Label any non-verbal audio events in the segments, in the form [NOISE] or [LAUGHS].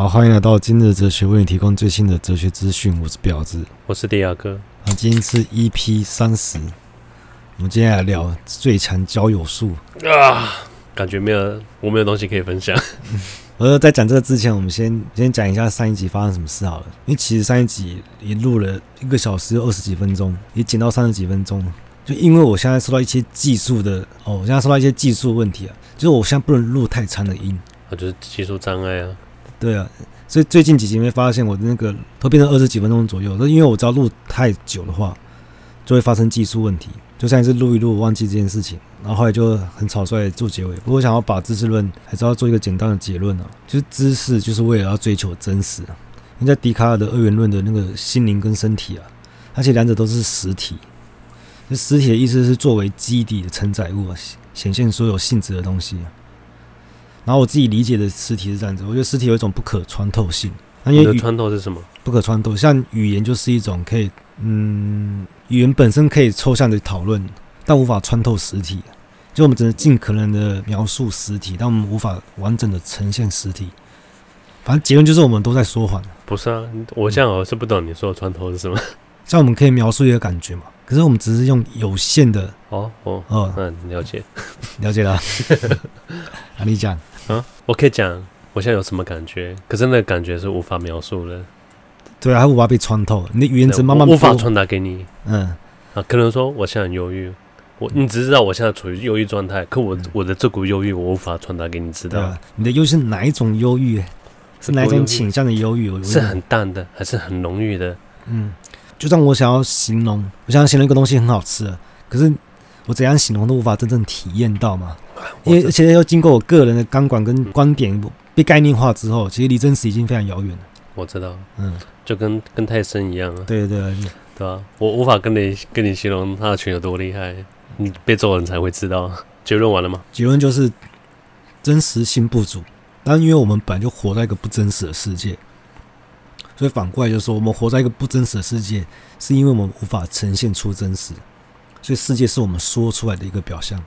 好，欢迎来到今日哲学，为你提供最新的哲学资讯。我是婊子，我是迪亚哥。啊，今天是 EP 三十，我们今天来聊最强交友术啊，感觉没有，我没有东西可以分享。[LAUGHS] 而在讲这个之前，我们先先讲一下上一集发生什么事好了。因为其实上一集也录了一个小时二十几分钟，也剪到三十几分钟。就因为我现在受到一些技术的哦，我现在受到一些技术问题啊，就是我现在不能录太长的音，啊，就是技术障碍啊。对啊，所以最近几集没发现我的那个都变成二十几分钟左右。那因为我只要录太久的话，就会发生技术问题。就像是录一录忘记这件事情，然后后来就很草率做结尾。不过想要把知识论还是要做一个简单的结论啊，就是知识就是为了要追求真实啊。因为在笛卡尔的二元论的那个心灵跟身体啊，而且两者都是实体。那实体的意思是作为基底的承载物啊，显现所有性质的东西。然后我自己理解的实体是这样子，我觉得实体有一种不可穿透性。那因为穿透是什么？不可穿透，像语言就是一种可以，嗯，语言本身可以抽象的讨论，但无法穿透实体。就我们只能尽可能的描述实体，但我们无法完整的呈现实体。反正结论就是我们都在说谎。不是啊，我现在我是不懂你说的穿透是什么。[LAUGHS] 像我们可以描述一个感觉嘛，可是我们只是用有限的哦哦哦，嗯，了解，了解了。[LAUGHS] 那你讲。啊，我可以讲我现在有什么感觉，可是那个感觉是无法描述的。对啊，它无法被穿透，你的语言只慢慢无法传达给你。嗯，啊，可能说我现在很忧郁，我你只知道我现在处于忧郁状态，可我我的这股忧郁我无法传达给你知道。啊、你的忧郁是哪一种忧郁？是哪一种倾向的忧郁？是很淡的，还是很浓郁的？嗯，就像我想要形容，我想要形容一个东西很好吃，可是我怎样形容都无法真正体验到嘛。因为而且要经过我个人的钢管跟观点被概念化之后，其实离真实已经非常遥远了。我知道，嗯，就跟跟泰森一样啊。对对对，对啊，我无法跟你跟你形容他的拳有多厉害，你被揍了你才会知道。结论完了吗？结论就是真实性不足，但因为我们本来就活在一个不真实的世界，所以反过来就是说，我们活在一个不真实的世界，是因为我们无法呈现出真实，所以世界是我们说出来的一个表象。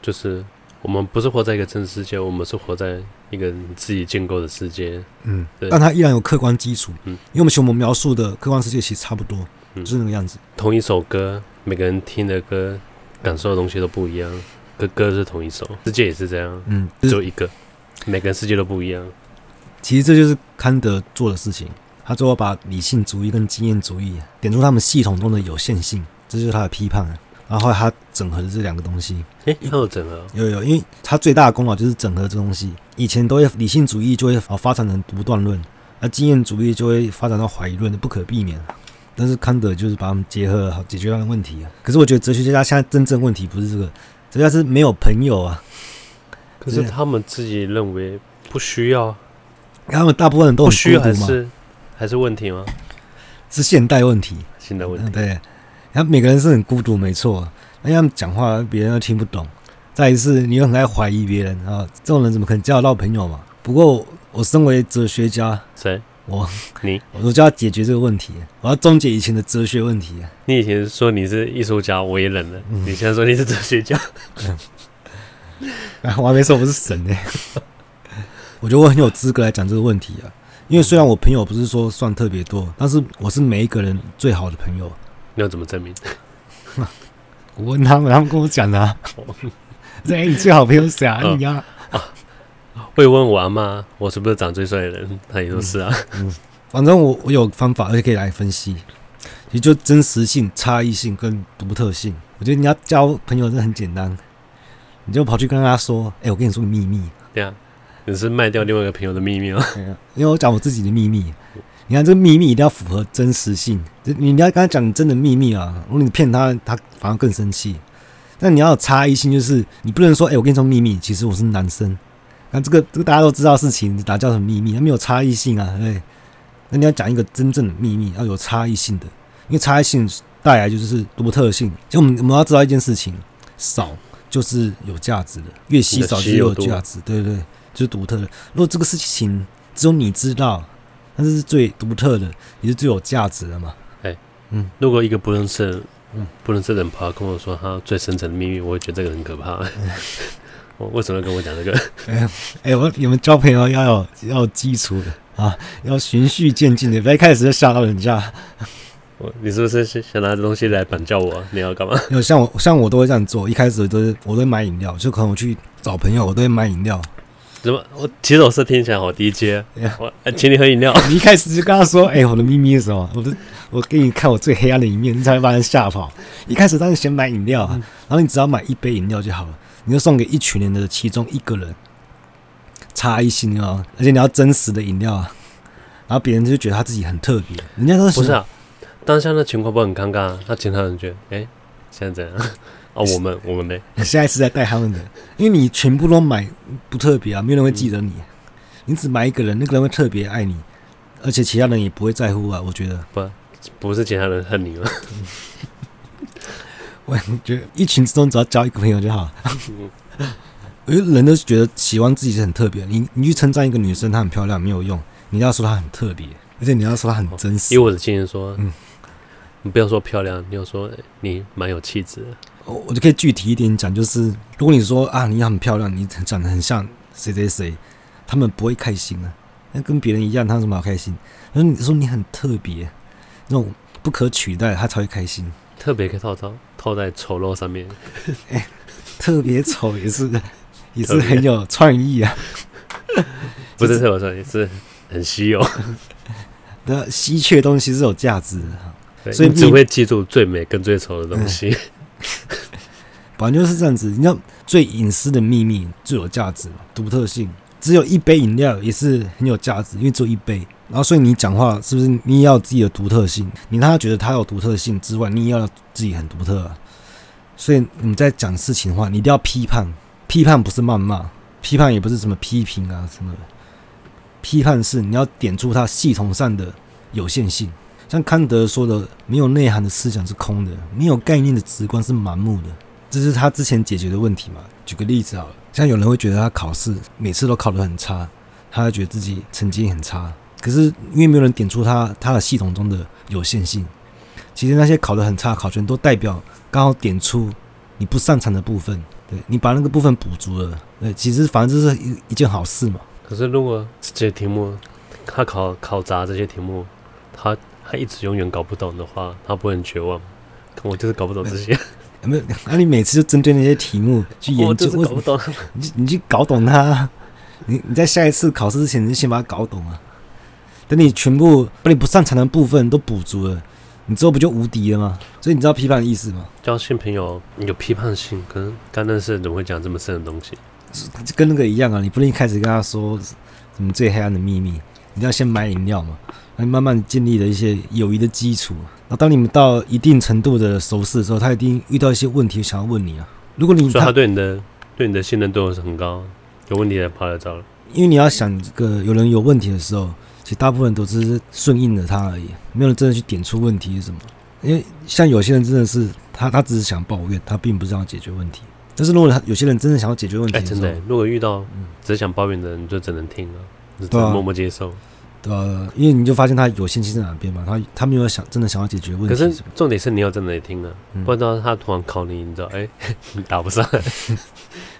就是我们不是活在一个真实世界，我们是活在一个自己建构的世界。嗯，对。但它依然有客观基础。嗯，因为我们其实我们描述的客观世界其实差不多，嗯，就是那个样子。同一首歌，每个人听的歌，感受的东西都不一样。歌歌是同一首，世界也是这样。嗯，只有一个，每个人世界都不一样。其实这就是康德做的事情，他最后把理性主义跟经验主义点出他们系统中的有限性，这就是他的批判。然后他整合了这两个东西，诶，又有整合，有有，因为他最大的功劳就是整合这东西。以前都会理性主义就会发展成独断论，而经验主义就会发展到怀疑论的，不可避免。但是康德就是把他们结合，好解决他的问题啊。可是我觉得哲学家现在真正问题不是这个，哲学家是没有朋友啊。可是他们自己认为不需要，他们大部分人都很孤独吗？还是还是问题吗？是现代问题，现代问题，对。他每个人是很孤独，没错。那他们讲话，别人又听不懂。再一次，你又很爱怀疑别人啊，这种人怎么可能交得到朋友嘛？不过，我身为哲学家，谁？我你，我就要解决这个问题，我要终结以前的哲学问题。你以前说你是艺术家，我也忍了。嗯、你现在说你是哲学家，[LAUGHS] 我还没说我是神呢。[LAUGHS] 我觉得我很有资格来讲这个问题啊，因为虽然我朋友不是说算特别多，但是我是每一个人最好的朋友。你要怎么证明？[LAUGHS] 我问他们，他们跟我讲的、啊。[LAUGHS] 哎，你最好朋友是谁啊？你呀？会问我阿妈，我是不是长最帅的人？他也说是啊。嗯，嗯反正我我有方法，而且可以来分析。也就真实性、差异性跟独特性。我觉得你要交朋友真的很简单，你就跑去跟他说：“哎、欸，我跟你说个秘密。”对啊，你是卖掉另外一个朋友的秘密吗？[LAUGHS] 因为我讲我自己的秘密。你看这个秘密一定要符合真实性，你你要跟他讲真的秘密啊，如果你骗他，他反而更生气。但你要有差异性，就是你不能说，哎、欸，我跟你说秘密，其实我是男生。那这个这个大家都知道事情，哪叫什么秘密？它没有差异性啊，对。那你要讲一个真正的秘密，要有差异性的，因为差异性带来就是独特性。就我们我们要知道一件事情，少就是有价值的，越稀少就越有价值，对对对，就是独特的。如果这个事情只有你知道。但是是最独特的，也是最有价值的嘛？哎、欸，嗯，如果一个不认识，嗯，不认识的人跑来跟我说他最深层的秘密，我会觉得这个很可怕。[LAUGHS] 我为什么要跟我讲这个？哎哎，我你们交朋友要有要有基础的啊，要循序渐进的，不要一开始就吓到人家。我你是不是想拿这东西来绑架我？你要干嘛？有像我像我都会这样做，一开始都是我都会买饮料，就可能我去找朋友，我都会买饮料。怎么？我其实我是听起来好低阶。我请你喝饮料。[LAUGHS] 你一开始就跟他说：“哎、欸，我的秘密是什么？我的，我给你看我最黑暗的一面，你才会把人吓跑。”一开始当然先买饮料，然后你只要买一杯饮料就好了，你就送给一群人的其中一个人，差异性啊，而且你要真实的饮料啊，然后别人就觉得他自己很特别。人家都是不是啊，当下的情况不很尴尬？那其他人觉得，哎、欸，现在怎样？哦，我们我们呢？[LAUGHS] 现在是在带他们的，因为你全部都买不特别啊，没有人会记得你。你只买一个人，那个人会特别爱你，而且其他人也不会在乎啊。我觉得不，不是其他人恨你吗？[LAUGHS] 我觉得一群之中只要交一个朋友就好。因为人都觉得喜欢自己是很特别。你你去称赞一个女生她很漂亮没有用，你要说她很特别，而且你要说她很真实。以我的经验说，嗯，你不要说漂亮，你要说你蛮有气质的。我我就可以具体一点讲，就是如果你说啊，你很漂亮，你长得很像谁谁谁，他们不会开心啊。那跟别人一样，他有什么好开心？那你说你很特别，那种不可取代，他才会开心。特别可以套套套在丑陋上面，特别丑也是 [LAUGHS] 也是很有创意啊。不是特别创意，是很稀有。[LAUGHS] 那稀缺东西是有价值的，所以你只会记住最美跟最丑的东西。嗯 [LAUGHS] 反正就是这样子，你知道最隐私的秘密最有价值，独特性。只有一杯饮料也是很有价值，因为只有一杯。然后，所以你讲话是不是你也要自己的独特性？你让他觉得他有独特性之外，你也要自己很独特啊。所以你在讲事情的话，你一定要批判，批判不是谩骂，批判也不是什么批评啊什么的。批判是你要点出它系统上的有限性。像康德说的，没有内涵的思想是空的，没有概念的直观是盲目的。这是他之前解决的问题嘛？举个例子好了，像有人会觉得他考试每次都考得很差，他觉得自己成绩很差。可是因为没有人点出他他的系统中的有限性，其实那些考得很差考卷都代表刚好点出你不擅长的部分，对，你把那个部分补足了，对，其实反正这是一一件好事嘛。可是如果这些题目他考考砸这些题目，他他一直永远搞不懂的话，他不会很绝望。可我就是搞不懂这些。有没有？那、啊、你每次就针对那些题目去研究，搞不懂。你你去搞懂它，你你在下一次考试之前，你就先把它搞懂啊。等你全部把你不擅长的部分都补足了，你之后不就无敌了吗？所以你知道批判的意思吗？交新朋友有批判性，可能刚认识怎么会讲这么深的东西？跟那个一样啊，你不能一开始跟他说什么最黑暗的秘密，你要先买饮料嘛，那你慢慢建立了一些友谊的基础。那当你们到一定程度的熟识的时候，他一定遇到一些问题想要问你啊。如果你说他对你的对你的信任度是很高，有问题才跑来找了。因为你要想这个有人有问题的时候，其实大部分都只是顺应了他而已，没有人真的去点出问题是什么。因为像有些人真的是他他只是想抱怨，他并不是想要解决问题。但是如果他有些人真的想要解决问题真的，如果遇到只是想抱怨的人，就只能听啊，只能默默接受。对啊，因为你就发现他有限性在哪边嘛，他他没有想真的想要解决问题。可是重点是你要真的也听啊，嗯、不然他突然考你，你知道，哎、欸，你答不上来。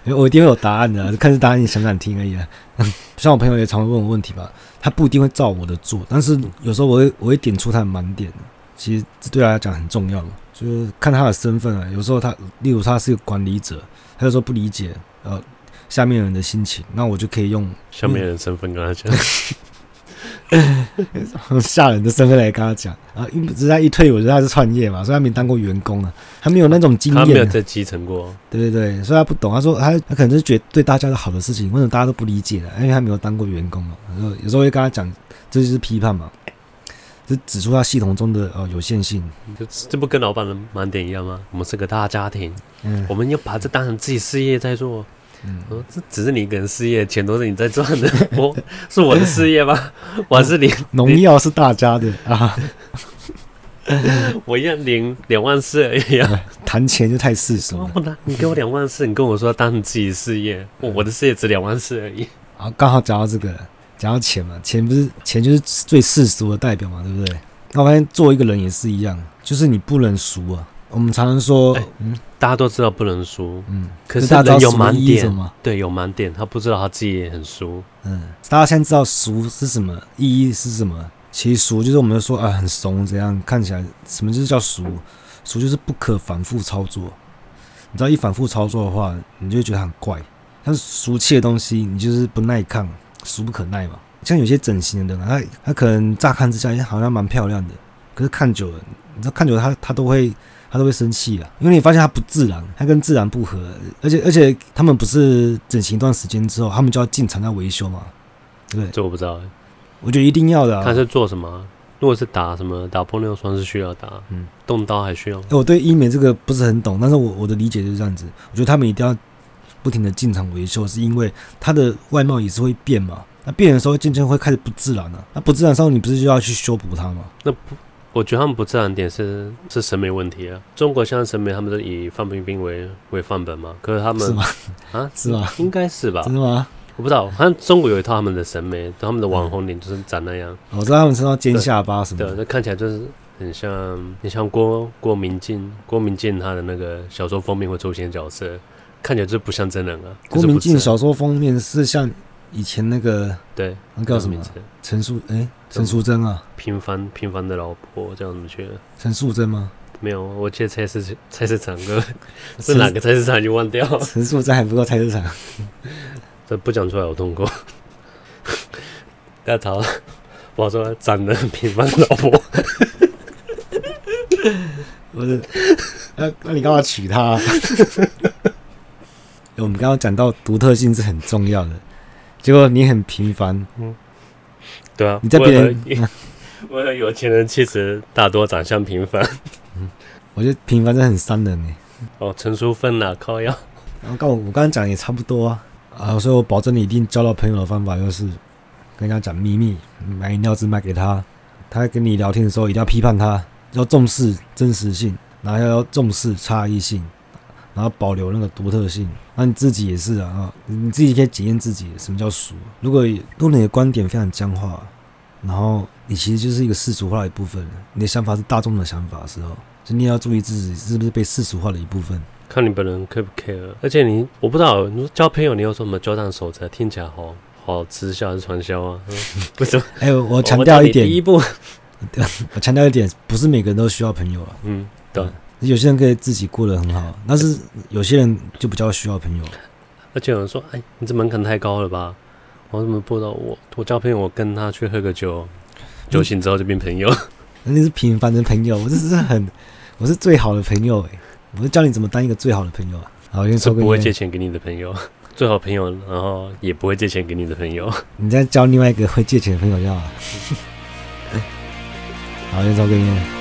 [LAUGHS] 我一定会有答案的，看是答案你想不想听而已啊。[LAUGHS] 像我朋友也常会问我问题吧，他不一定会照我的做，但是有时候我会我会点出他的盲点。其实这对他来讲很重要嘛，就是看他的身份啊。有时候他，例如他是个管理者，他有时候不理解呃下面人的心情，那我就可以用下面人身份跟他讲。[LAUGHS] 吓人的身份来跟他讲啊，因为他一退伍，我觉得他是创业嘛，所以他没当过员工啊，他没有那种经验，他没有在基层过，对对对，所以他不懂。他说他他可能是觉得对大家的好的事情，为什么大家都不理解呢？因为他没有当过员工嘛。然后有时候会跟他讲，这就是批判嘛，就指出他系统中的呃有限性。这这不跟老板的盲点一样吗？我们是个大家庭，嗯，我们要把这当成自己事业在做。嗯，这只是你一个人事业，钱都是你在赚的。我是我的事业吗？我还是你农药是大家的啊。我一样领两万四而已啊。[LAUGHS] 谈钱就太世俗了。你给我两万四，你跟我说当你自己的事业，我的事业值两万四而已。啊，刚好讲到这个，讲到钱嘛，钱不是钱就是最世俗的代表嘛，对不对？那我发现做一个人也是一样，就是你不能俗啊。我们常常说，嗯，大家都知道不能输，嗯，可是大家人有盲点对，有盲点，他不知道他自己也很输。嗯，大家现在知道输是什么，意义是什么？其实输就是我们说啊很怂，怎样看起来什么就是叫输？输就是不可反复操作。你知道一反复操作的话，你就会觉得很怪。像是俗气的东西，你就是不耐看，俗不可耐嘛。像有些整形的人，他他可能乍看之下好像蛮漂亮的，可是看久了，你知道看久了他他都会他都会生气啊，因为你发现他不自然，他跟自然不合，而且而且他们不是整形一段时间之后，他们就要进厂要维修嘛，对不对？这我不知道，我觉得一定要的啊。他是做什么？如果是打什么打玻尿酸是需要打，嗯，动刀还需要。我对医美这个不是很懂，但是我我的理解就是这样子。我觉得他们一定要不停的进厂维修，是因为他的外貌也是会变嘛。那变的时候渐渐会开始不自然了、啊。那不自然的时候，你不是就要去修补它吗？那不，我觉得他们不自然点是是审美问题啊。中国现在审美，他们是以范冰冰为为范本嘛？可是他们是吗？啊，是吗？应该是吧？真的吗？我不知道，好像中国有一套他们的审美，他们的网红脸就是长那样。我知道他们身上尖下巴什么的，那看起来就是很像，你像郭郭明进，郭明进他的那个小说封面会出现的角色，看起来就不像真人啊。郭明进小说封面是像以前那个，对，那叫什么？陈述哎，陈淑贞啊，平凡平凡的老婆这样怎么去了？陈淑贞吗？没有，我记得菜市菜市场哥 [LAUGHS] 是哪个菜市场已经忘掉了。陈淑贞还不够菜市场。这不讲出来，我痛苦。大家吵，我说长得很平凡的老婆。不是，那那你干嘛娶她？[LAUGHS] 我们刚刚讲到独特性是很重要的，结果你很平凡。嗯，对啊，你在别人，[LAUGHS] 我有有钱人其实大多长相平凡。嗯，[LAUGHS] 我觉得平凡真的很伤人诶。哦，陈淑芬啊，靠腰。然后刚我我刚刚讲也差不多啊。啊，所以我保证你一定交到朋友的方法就是跟人家讲秘密，买饮料只卖给他。他跟你聊天的时候一定要批判他，要重视真实性，然后要重视差异性，然后保留那个独特性。那你自己也是啊，你自己可以检验自己什么叫俗。如果如果你的观点非常僵化，然后你其实就是一个世俗化的一部分，你的想法是大众的想法的时候，就你也要注意自己是不是被世俗化的一部分。看你本人 care 不 care，而且你我不知道，你说交朋友你有什么交战守则？听起来好好直销还是传销啊？[LAUGHS] 为什么？哎、欸，我强调一点，第一步，[LAUGHS] 我强调一点，不是每个人都需要朋友啊。嗯，对，有些人可以自己过得很好，但是有些人就比较需要朋友。而且有人说，哎，你这门槛太高了吧？我怎么不知道？我我交朋友，我跟他去喝个酒，酒醒之后就变朋友。那你是平凡的朋友，我这是很，我是最好的朋友哎、欸。我是教你怎么当一个最好的朋友啊！好，先抽个烟。不会借钱给你的朋友，最好朋友，然后也不会借钱给你的朋友。你再交另外一个会借钱的朋友就好。[LAUGHS] 好，先抽个烟。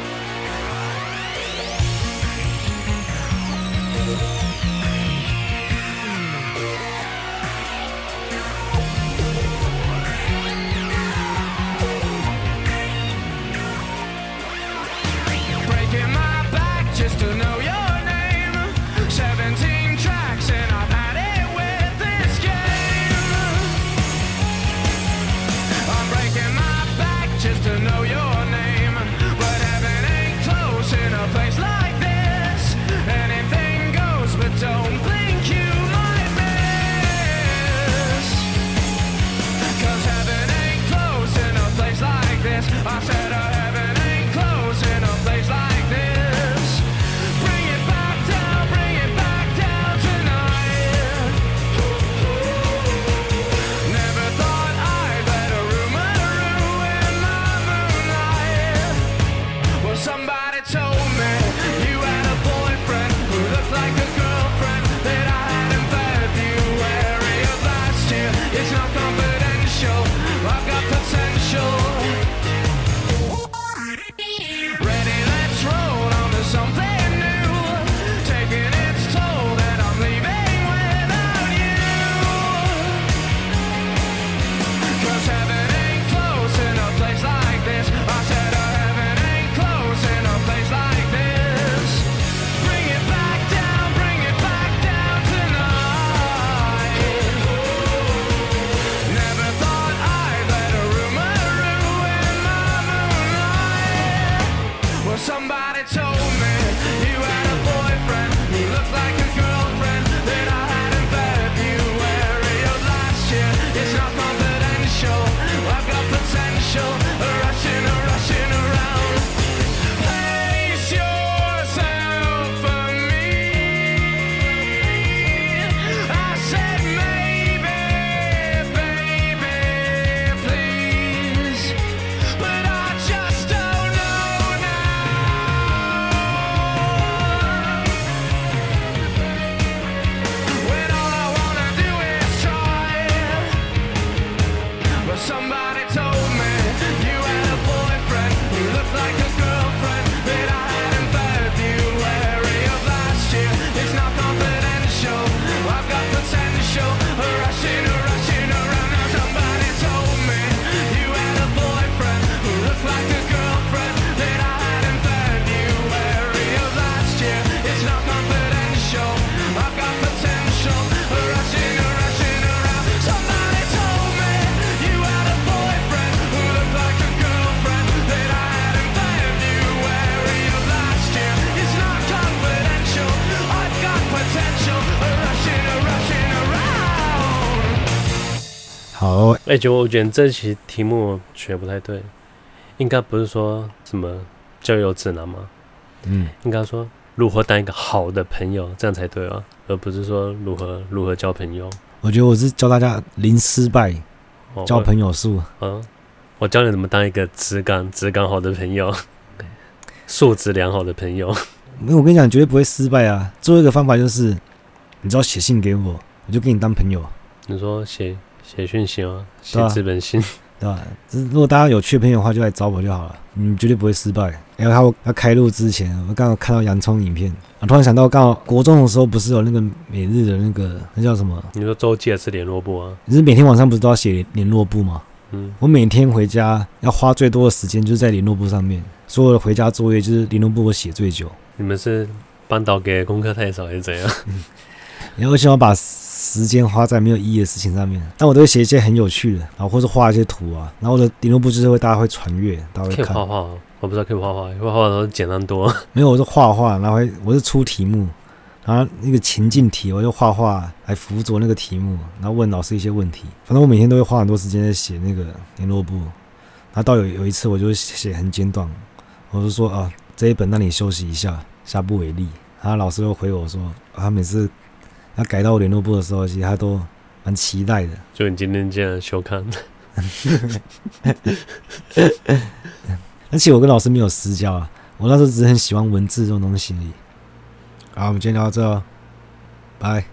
哎、欸，就我觉得这期题目学不太对，应该不是说什么交友指南吗？嗯，应该说如何当一个好的朋友，这样才对啊，而不是说如何如何交朋友。我觉得我是教大家零失败，交朋友术。嗯，我教你怎么当一个质感质感好的朋友，素质良好的朋友。[LAUGHS] 那我跟你讲，绝对不会失败啊！最后一个方法就是，你只要写信给我，我就跟你当朋友。你说写写讯息吗？写纸本信，[LAUGHS] 对吧、啊？如果大家有缺朋友的话，就来找我就好了。你绝对不会失败。然后他要开录之前，我刚好看到洋葱影片，我突然想到，刚好国中的时候不是有那个每日的那个那叫什么？你说周记还是联络簿啊？你是每天晚上不是都要写联络簿吗？嗯，我每天回家要花最多的时间就是在联络簿上面，所有的回家作业就是联络簿我写最久。你们是班导给功课太少还是怎样？嗯，然后我喜欢把时间花在没有意义的事情上面，但我都会写一些很有趣的，然后或者画一些图啊，然后我的联络簿就是会大家会传阅，大家会看。可以画画，我不知道可以画画，画画都简单多。没有，我是画画，然后我是出题目，然后那个情境题，我就画画来辅佐那个题目，然后问老师一些问题。反正我每天都会花很多时间在写那个联络簿，然后到有有一次我就写很简短，我就说啊，这一本让你休息一下，下不为例。然后老师又回我说，他每次要改到我联络部的时候，其实他都蛮期待的。就你今天这样修看。而且我跟老师没有私交啊，我那时候只是很喜欢文字这种东西而已。好，我们今天聊到这，拜。